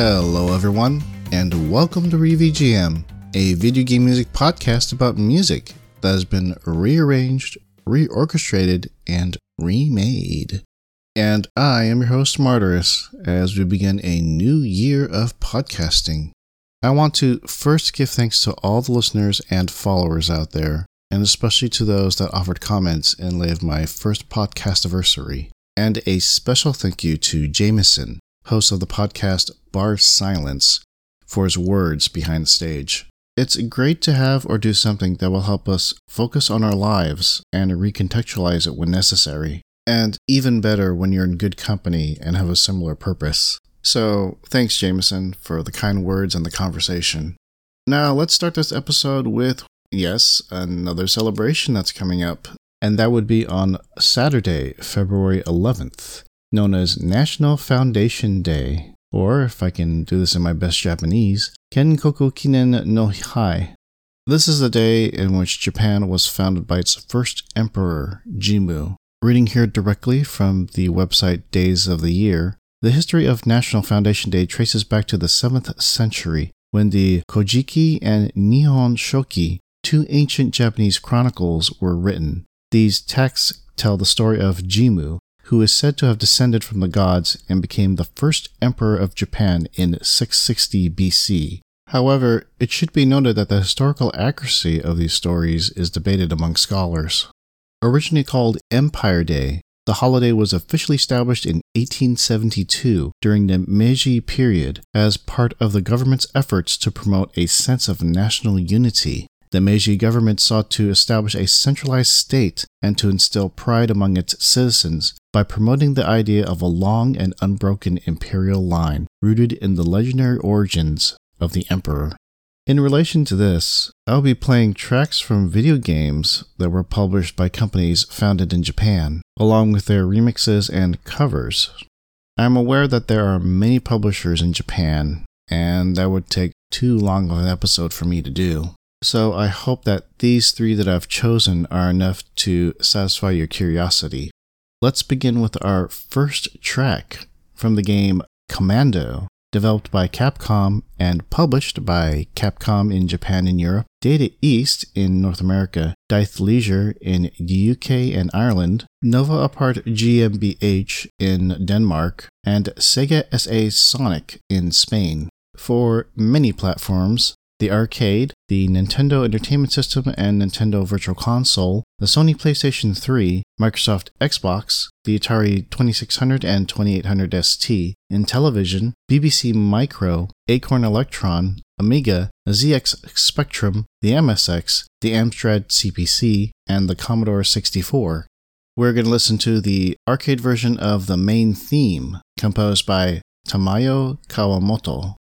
Hello, everyone, and welcome to ReVGM, a video game music podcast about music that has been rearranged, reorchestrated, and remade. And I am your host, Martyrus, as we begin a new year of podcasting. I want to first give thanks to all the listeners and followers out there, and especially to those that offered comments in light of my first podcast anniversary. And a special thank you to Jameson, host of the podcast Bar Silence, for his words behind the stage. It's great to have or do something that will help us focus on our lives and recontextualize it when necessary. And even better when you're in good company and have a similar purpose. So, thanks, Jameson, for the kind words and the conversation. Now, let's start this episode with, yes, another celebration that's coming up. And that would be on Saturday, February 11th known as National Foundation Day, or if I can do this in my best Japanese, Kenkoku Kinen no Hi. This is the day in which Japan was founded by its first emperor, Jimmu. Reading here directly from the website Days of the Year, the history of National Foundation Day traces back to the 7th century when the Kojiki and Nihon Shoki, two ancient Japanese chronicles, were written. These texts tell the story of Jimmu, who is said to have descended from the gods and became the first emperor of Japan in 660 BC. However, it should be noted that the historical accuracy of these stories is debated among scholars. Originally called Empire Day, the holiday was officially established in 1872 during the Meiji period as part of the government's efforts to promote a sense of national unity the Meiji government sought to establish a centralized state and to instill pride among its citizens by promoting the idea of a long and unbroken imperial line rooted in the legendary origins of the emperor. In relation to this, I'll be playing tracks from video games that were published by companies founded in Japan, along with their remixes and covers. I'm aware that there are many publishers in Japan, and that would take too long of an episode for me to do. So I hope that these three that I've chosen are enough to satisfy your curiosity. Let's begin with our first track from the game Commando, developed by Capcom and published by Capcom in Japan and Europe, Data East in North America, Dith Leisure in the UK and Ireland, Nova Apart GmbH in Denmark, and Sega SA Sonic in Spain. For many platforms, the arcade, the Nintendo Entertainment System and Nintendo Virtual Console, the Sony PlayStation 3, Microsoft Xbox, the Atari 2600 and 2800 ST, Intellivision, BBC Micro, Acorn Electron, Amiga, the ZX Spectrum, the MSX, the Amstrad CPC, and the Commodore 64. We're going to listen to the arcade version of the main theme, composed by Tamayo Kawamoto.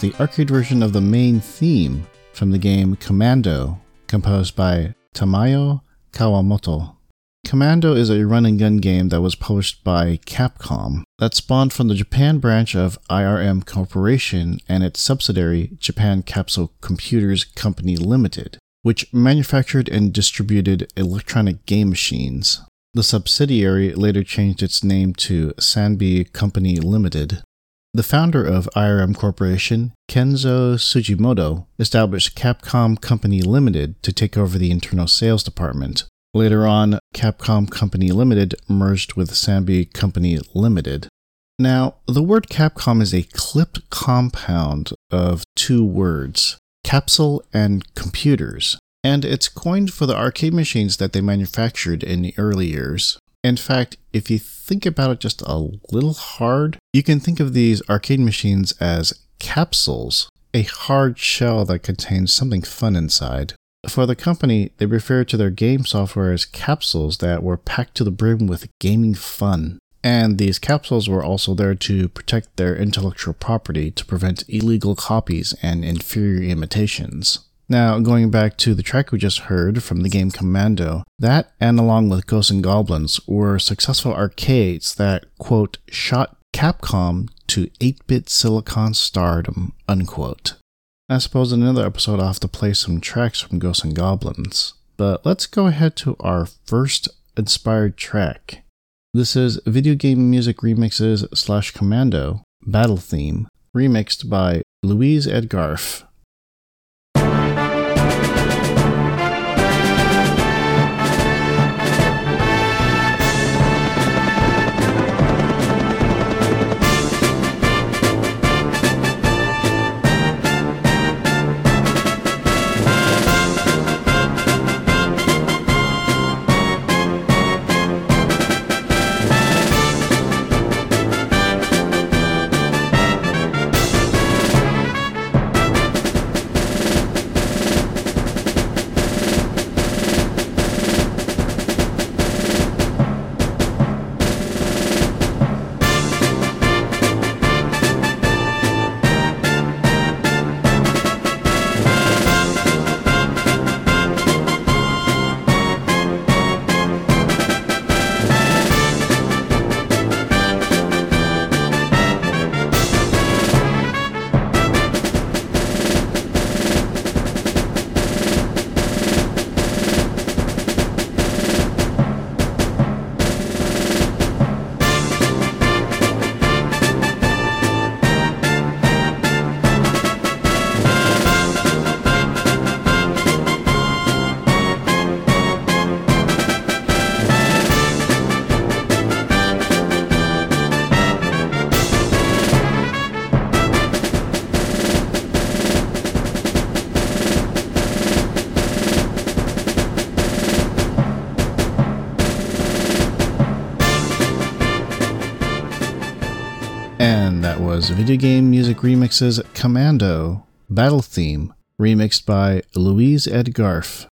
The arcade version of the main theme from the game Commando, composed by Tamayo Kawamoto. Commando is a run and gun game that was published by Capcom that spawned from the Japan branch of IRM Corporation and its subsidiary Japan Capsule Computers Company Limited, which manufactured and distributed electronic game machines. The subsidiary later changed its name to Sanbi Company Limited. The founder of IRM Corporation, Kenzo Tsujimoto, established Capcom Company Limited to take over the internal sales department. Later on, Capcom Company Limited merged with Sanbi Company Limited. Now, the word Capcom is a clipped compound of two words, capsule and computers, and it's coined for the arcade machines that they manufactured in the early years. In fact, if you think about it just a little hard, you can think of these arcade machines as capsules, a hard shell that contains something fun inside. For the company, they refer to their game software as capsules that were packed to the brim with gaming fun. And these capsules were also there to protect their intellectual property to prevent illegal copies and inferior imitations. Now, going back to the track we just heard from the game Commando, that and along with Ghosts and Goblins were successful arcades that, quote, shot Capcom to 8 bit silicon stardom, unquote. I suppose in another episode I'll have to play some tracks from Ghosts and Goblins. But let's go ahead to our first inspired track. This is Video Game Music Remixes slash Commando Battle Theme, remixed by Louise Edgarf. Video game music remixes Commando Battle Theme, remixed by Louise Edgarf.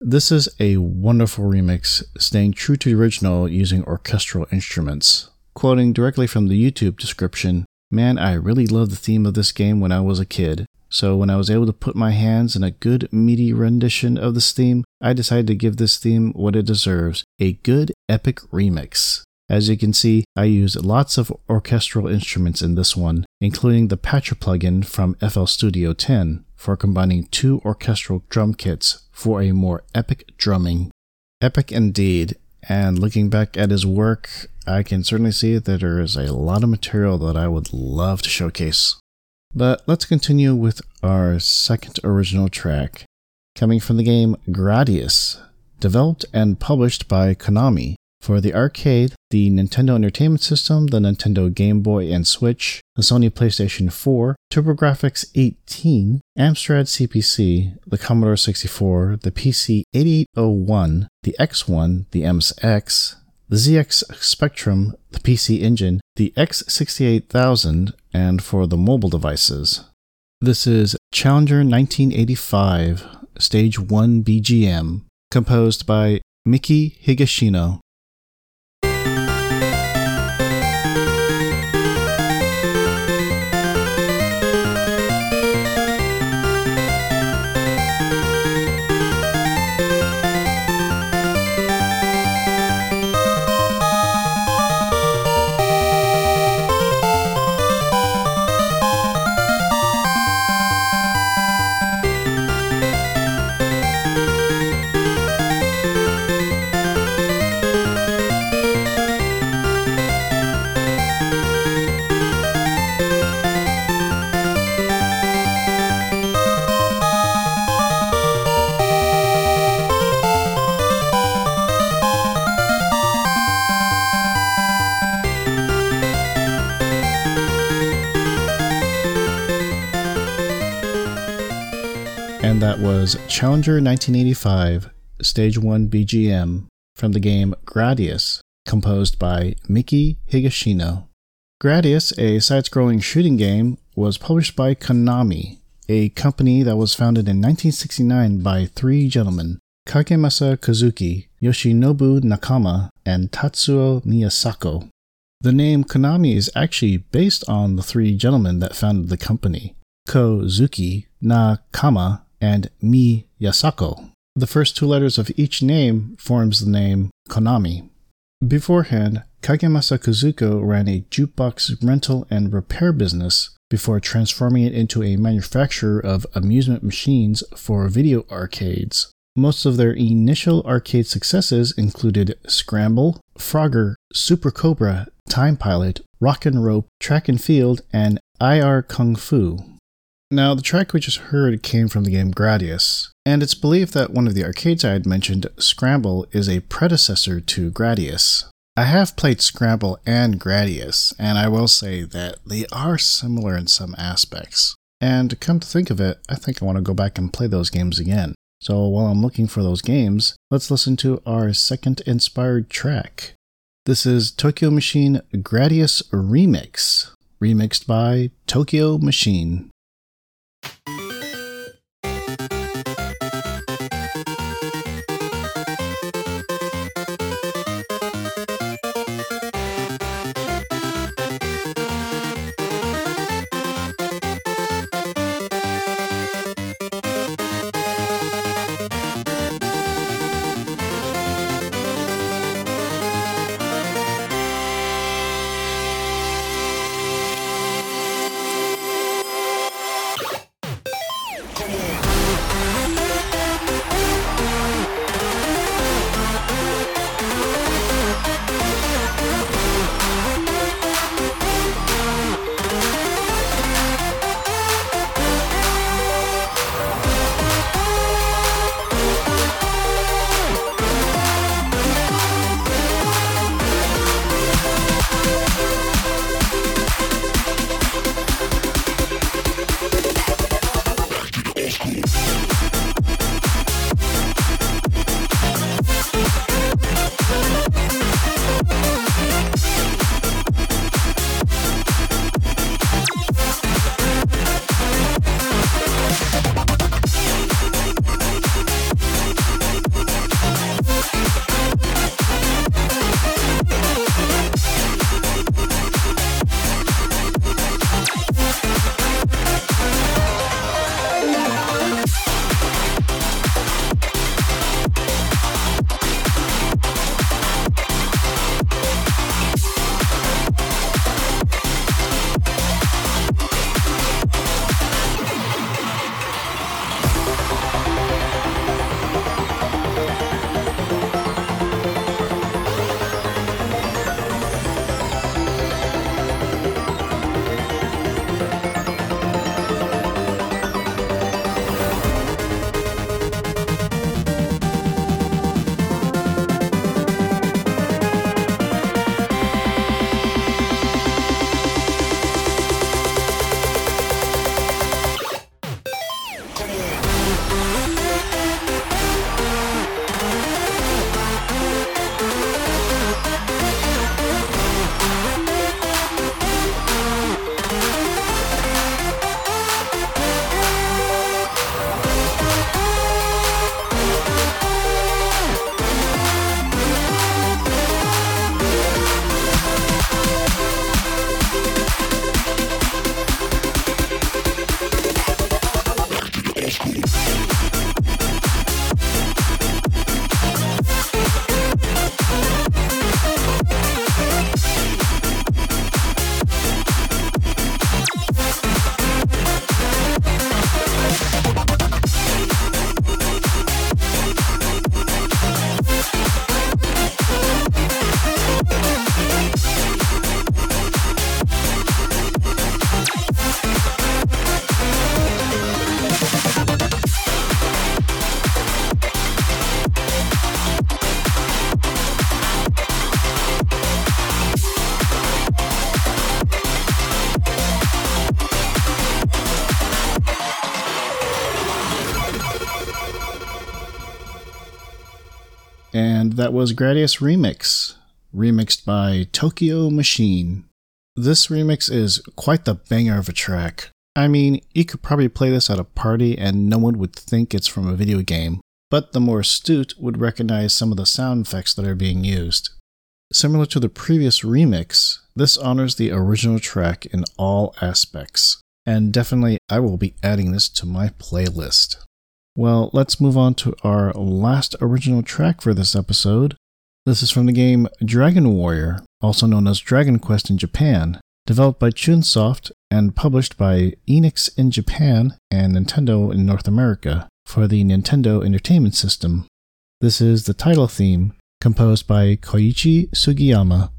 This is a wonderful remix, staying true to the original using orchestral instruments. Quoting directly from the YouTube description, Man, I really loved the theme of this game when I was a kid. So when I was able to put my hands in a good meaty rendition of this theme, I decided to give this theme what it deserves a good epic remix. As you can see, I used lots of orchestral instruments in this one, including the Patcher plugin from FL Studio 10 for combining two orchestral drum kits for a more epic drumming. Epic indeed, and looking back at his work, I can certainly see that there is a lot of material that I would love to showcase. But let's continue with our second original track, coming from the game Gradius, developed and published by Konami for the arcade, the Nintendo Entertainment System, the Nintendo Game Boy and Switch, the Sony PlayStation 4, TurboGrafx 18, Amstrad CPC, the Commodore 64, the PC 8801, the X1, the MSX, the ZX Spectrum, the PC Engine, the X68000, and for the mobile devices. This is Challenger 1985 Stage 1 BGM, composed by Miki Higashino. Was Challenger 1985 Stage 1 BGM from the game Gradius, composed by Miki Higashino. Gradius, a side scrolling shooting game, was published by Konami, a company that was founded in 1969 by three gentlemen Kagemasa Kozuki, Yoshinobu Nakama, and Tatsuo Miyasako. The name Konami is actually based on the three gentlemen that founded the company Kozuki, Nakama, and Miyasako. The first two letters of each name forms the name Konami. Beforehand, Kagemasa Kozuki ran a jukebox rental and repair business before transforming it into a manufacturer of amusement machines for video arcades. Most of their initial arcade successes included Scramble, Frogger, Super Cobra, Time Pilot, Rock and Rope, Track and Field, and Yie Ar Kung Fu. Now, the track we just heard came from the game Gradius, and it's believed that one of the arcades I had mentioned, Scramble, is a predecessor to Gradius. I have played Scramble and Gradius, and I will say that they are similar in some aspects. And come to think of it, I think I want to go back and play those games again. So while I'm looking for those games, let's listen to our second inspired track. This is Tokyo Machine Gradius Remix, remixed by Tokyo Machine. Was Gradius Remix, remixed by Tokyo Machine. This remix is quite the banger of a track. I mean, you could probably play this at a party and no one would think it's from a video game, but the more astute would recognize some of the sound effects that are being used. Similar to the previous remix, this honors the original track in all aspects, and definitely I will be adding this to my playlist. Well, let's move on to our last original track for this episode. This is from the game Dragon Warrior, also known as Dragon Quest in Japan, developed by Chunsoft and published by Enix in Japan and Nintendo in North America for the Nintendo Entertainment System. This is the title theme, composed by Koichi Sugiyama.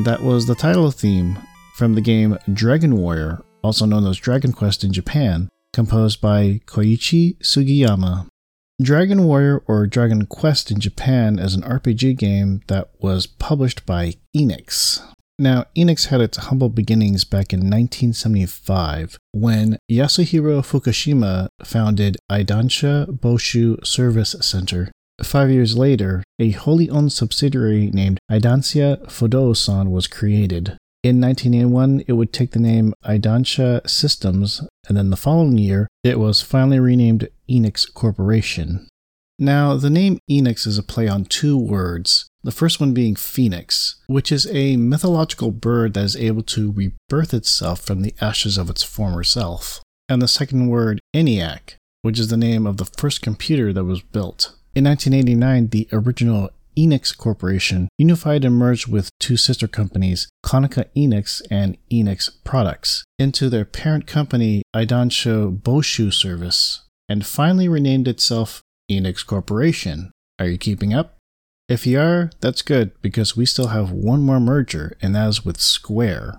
And that was the title theme from the game Dragon Warrior, also known as Dragon Quest in Japan, composed by Koichi Sugiyama. Dragon Warrior or Dragon Quest in Japan is an RPG game that was published by Enix. Now, Enix had its humble beginnings back in 1975 when Yasuhiro Fukushima founded Eidansha Boshu Service Center Five years later, a wholly owned subsidiary named Eidansha Fudousan was created. In 1981, it would take the name Eidansha Systems, and then the following year, it was finally renamed Enix Corporation. Now, the name Enix is a play on two words, the first one being Phoenix, which is a mythological bird that is able to rebirth itself from the ashes of its former self, and the second word, ENIAC, which is the name of the first computer that was built. In 1989, the original Enix Corporation unified and merged with two sister companies, Konica Enix and Enix Products, into their parent company, Eidansha Boshu Service, and finally renamed itself Enix Corporation. Are you keeping up? If you are, that's good because we still have one more merger, and that is with Square.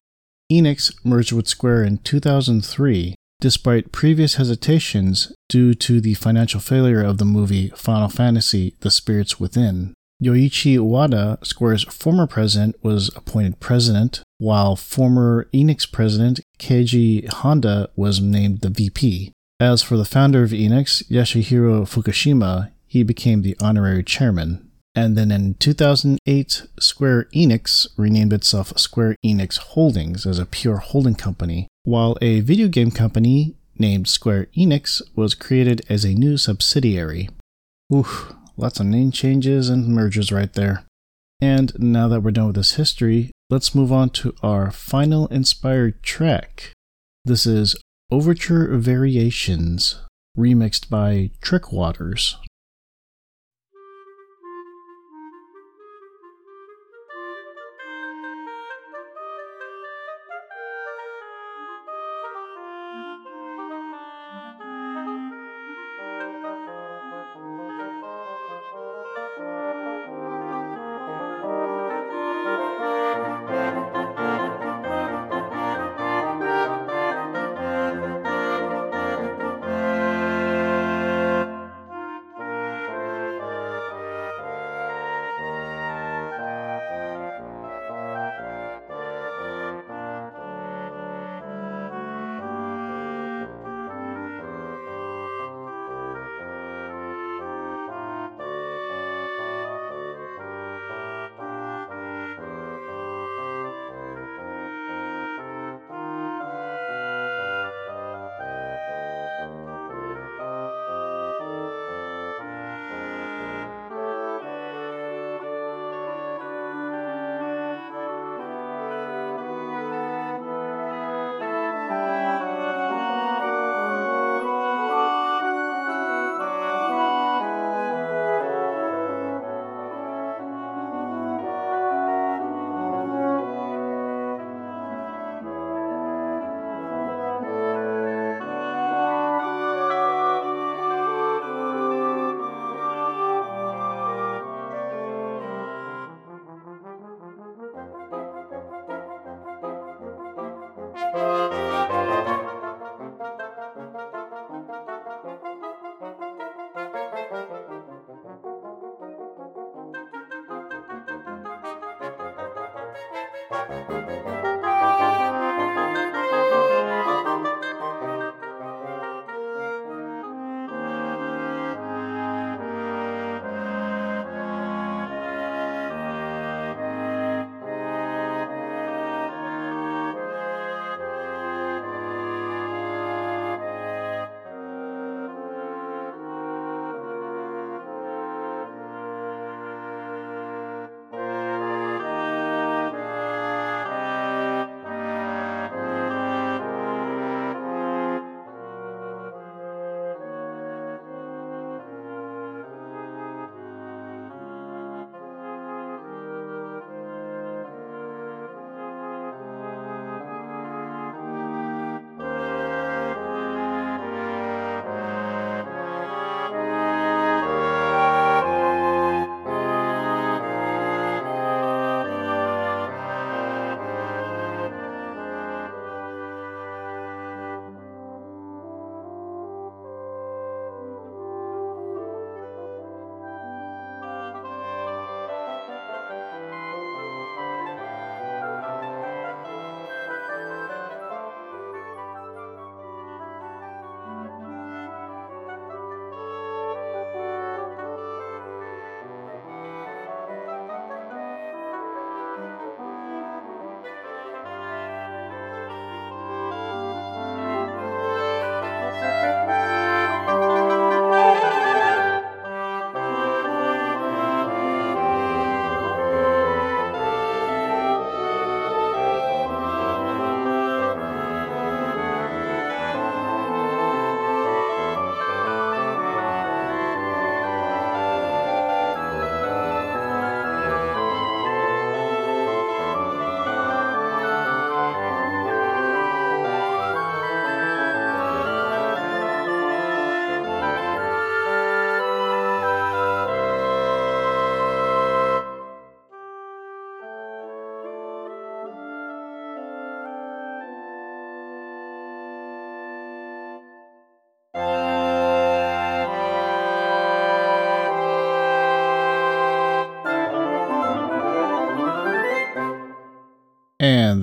Enix merged with Square in 2003, despite previous hesitations due to the financial failure of the movie Final Fantasy The Spirits Within. Yoichi Wada, Square's former president, was appointed president, while former Enix president Keiji Honda was named the VP. As for the founder of Enix, Yasuhiro Fukushima, he became the honorary chairman. And then in 2008, Square Enix renamed itself Square Enix Holdings as a pure holding company, while a video game company named Square Enix was created as a new subsidiary. Oof, Lots of name changes and mergers right there. And now that we're done with this history, let's move on to our final inspired track. This is Overture Variations, remixed by Trick Waters.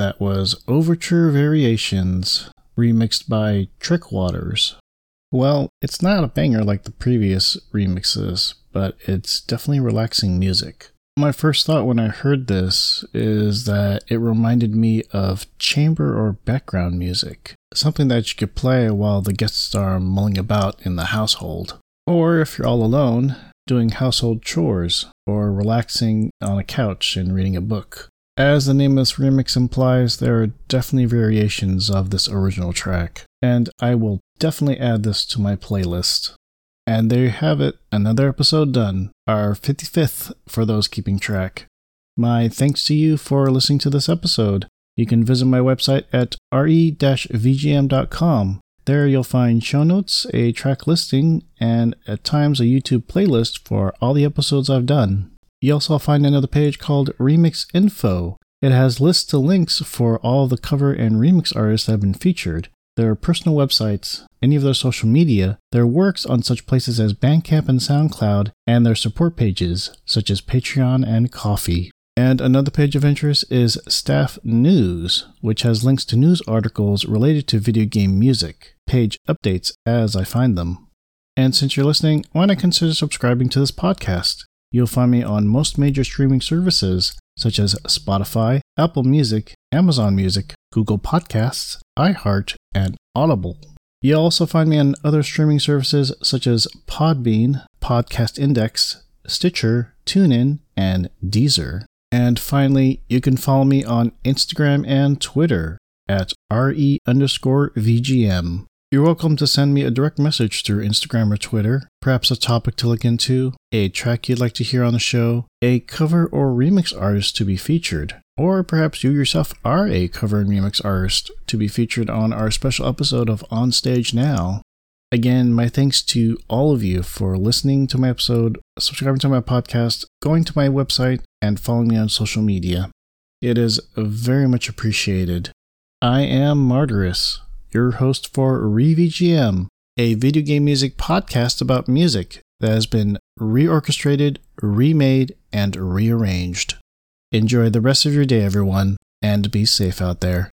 That was Overture Variations, remixed by Trick Waters. Well, it's not a banger like the previous remixes, but it's definitely relaxing music. My first thought when I heard this is that it reminded me of chamber or background music, something that you could play while the guests are mulling about in the household. Or if you're all alone, doing household chores or relaxing on a couch and reading a book. As the name of this remix implies, there are definitely variations of this original track, and I will definitely add this to my playlist. And there you have it, another episode done, our 55th for those keeping track. My thanks to you for listening to this episode. You can visit my website at re-vgm.com there you'll find show notes, a track listing, and at times a YouTube playlist for all the episodes I've done. You also find another page called Remix Info. It has lists of links for all the cover and remix artists that have been featured, their personal websites, any of their social media, their works on such places as Bandcamp and SoundCloud, and their support pages, such as Patreon and Ko-fi. And another page of interest is Staff News, which has links to news articles related to video game music, page updates as I find them. And since you're listening, why not consider subscribing to this podcast? You'll find me on most major streaming services such as Spotify, Apple Music, Amazon Music, Google Podcasts, iHeart, and Audible. You'll also find me on other streaming services such as Podbean, Podcast Index, Stitcher, TuneIn, and Deezer. And finally, you can follow me on Instagram and Twitter at re underscore VGM. You're welcome to send me a direct message through Instagram or Twitter, perhaps a topic to look into, a track you'd like to hear on the show, a cover or remix artist to be featured, or perhaps you yourself are a cover and remix artist to be featured on our special episode of On Stage Now. Again, my thanks to all of you for listening to my episode, subscribing to my podcast, going to my website, and following me on social media. It is very much appreciated. I am Martyrus, your host for ReVGM, a video game music podcast about music that has been reorchestrated, remade, and rearranged. Enjoy the rest of your day, everyone, and be safe out there.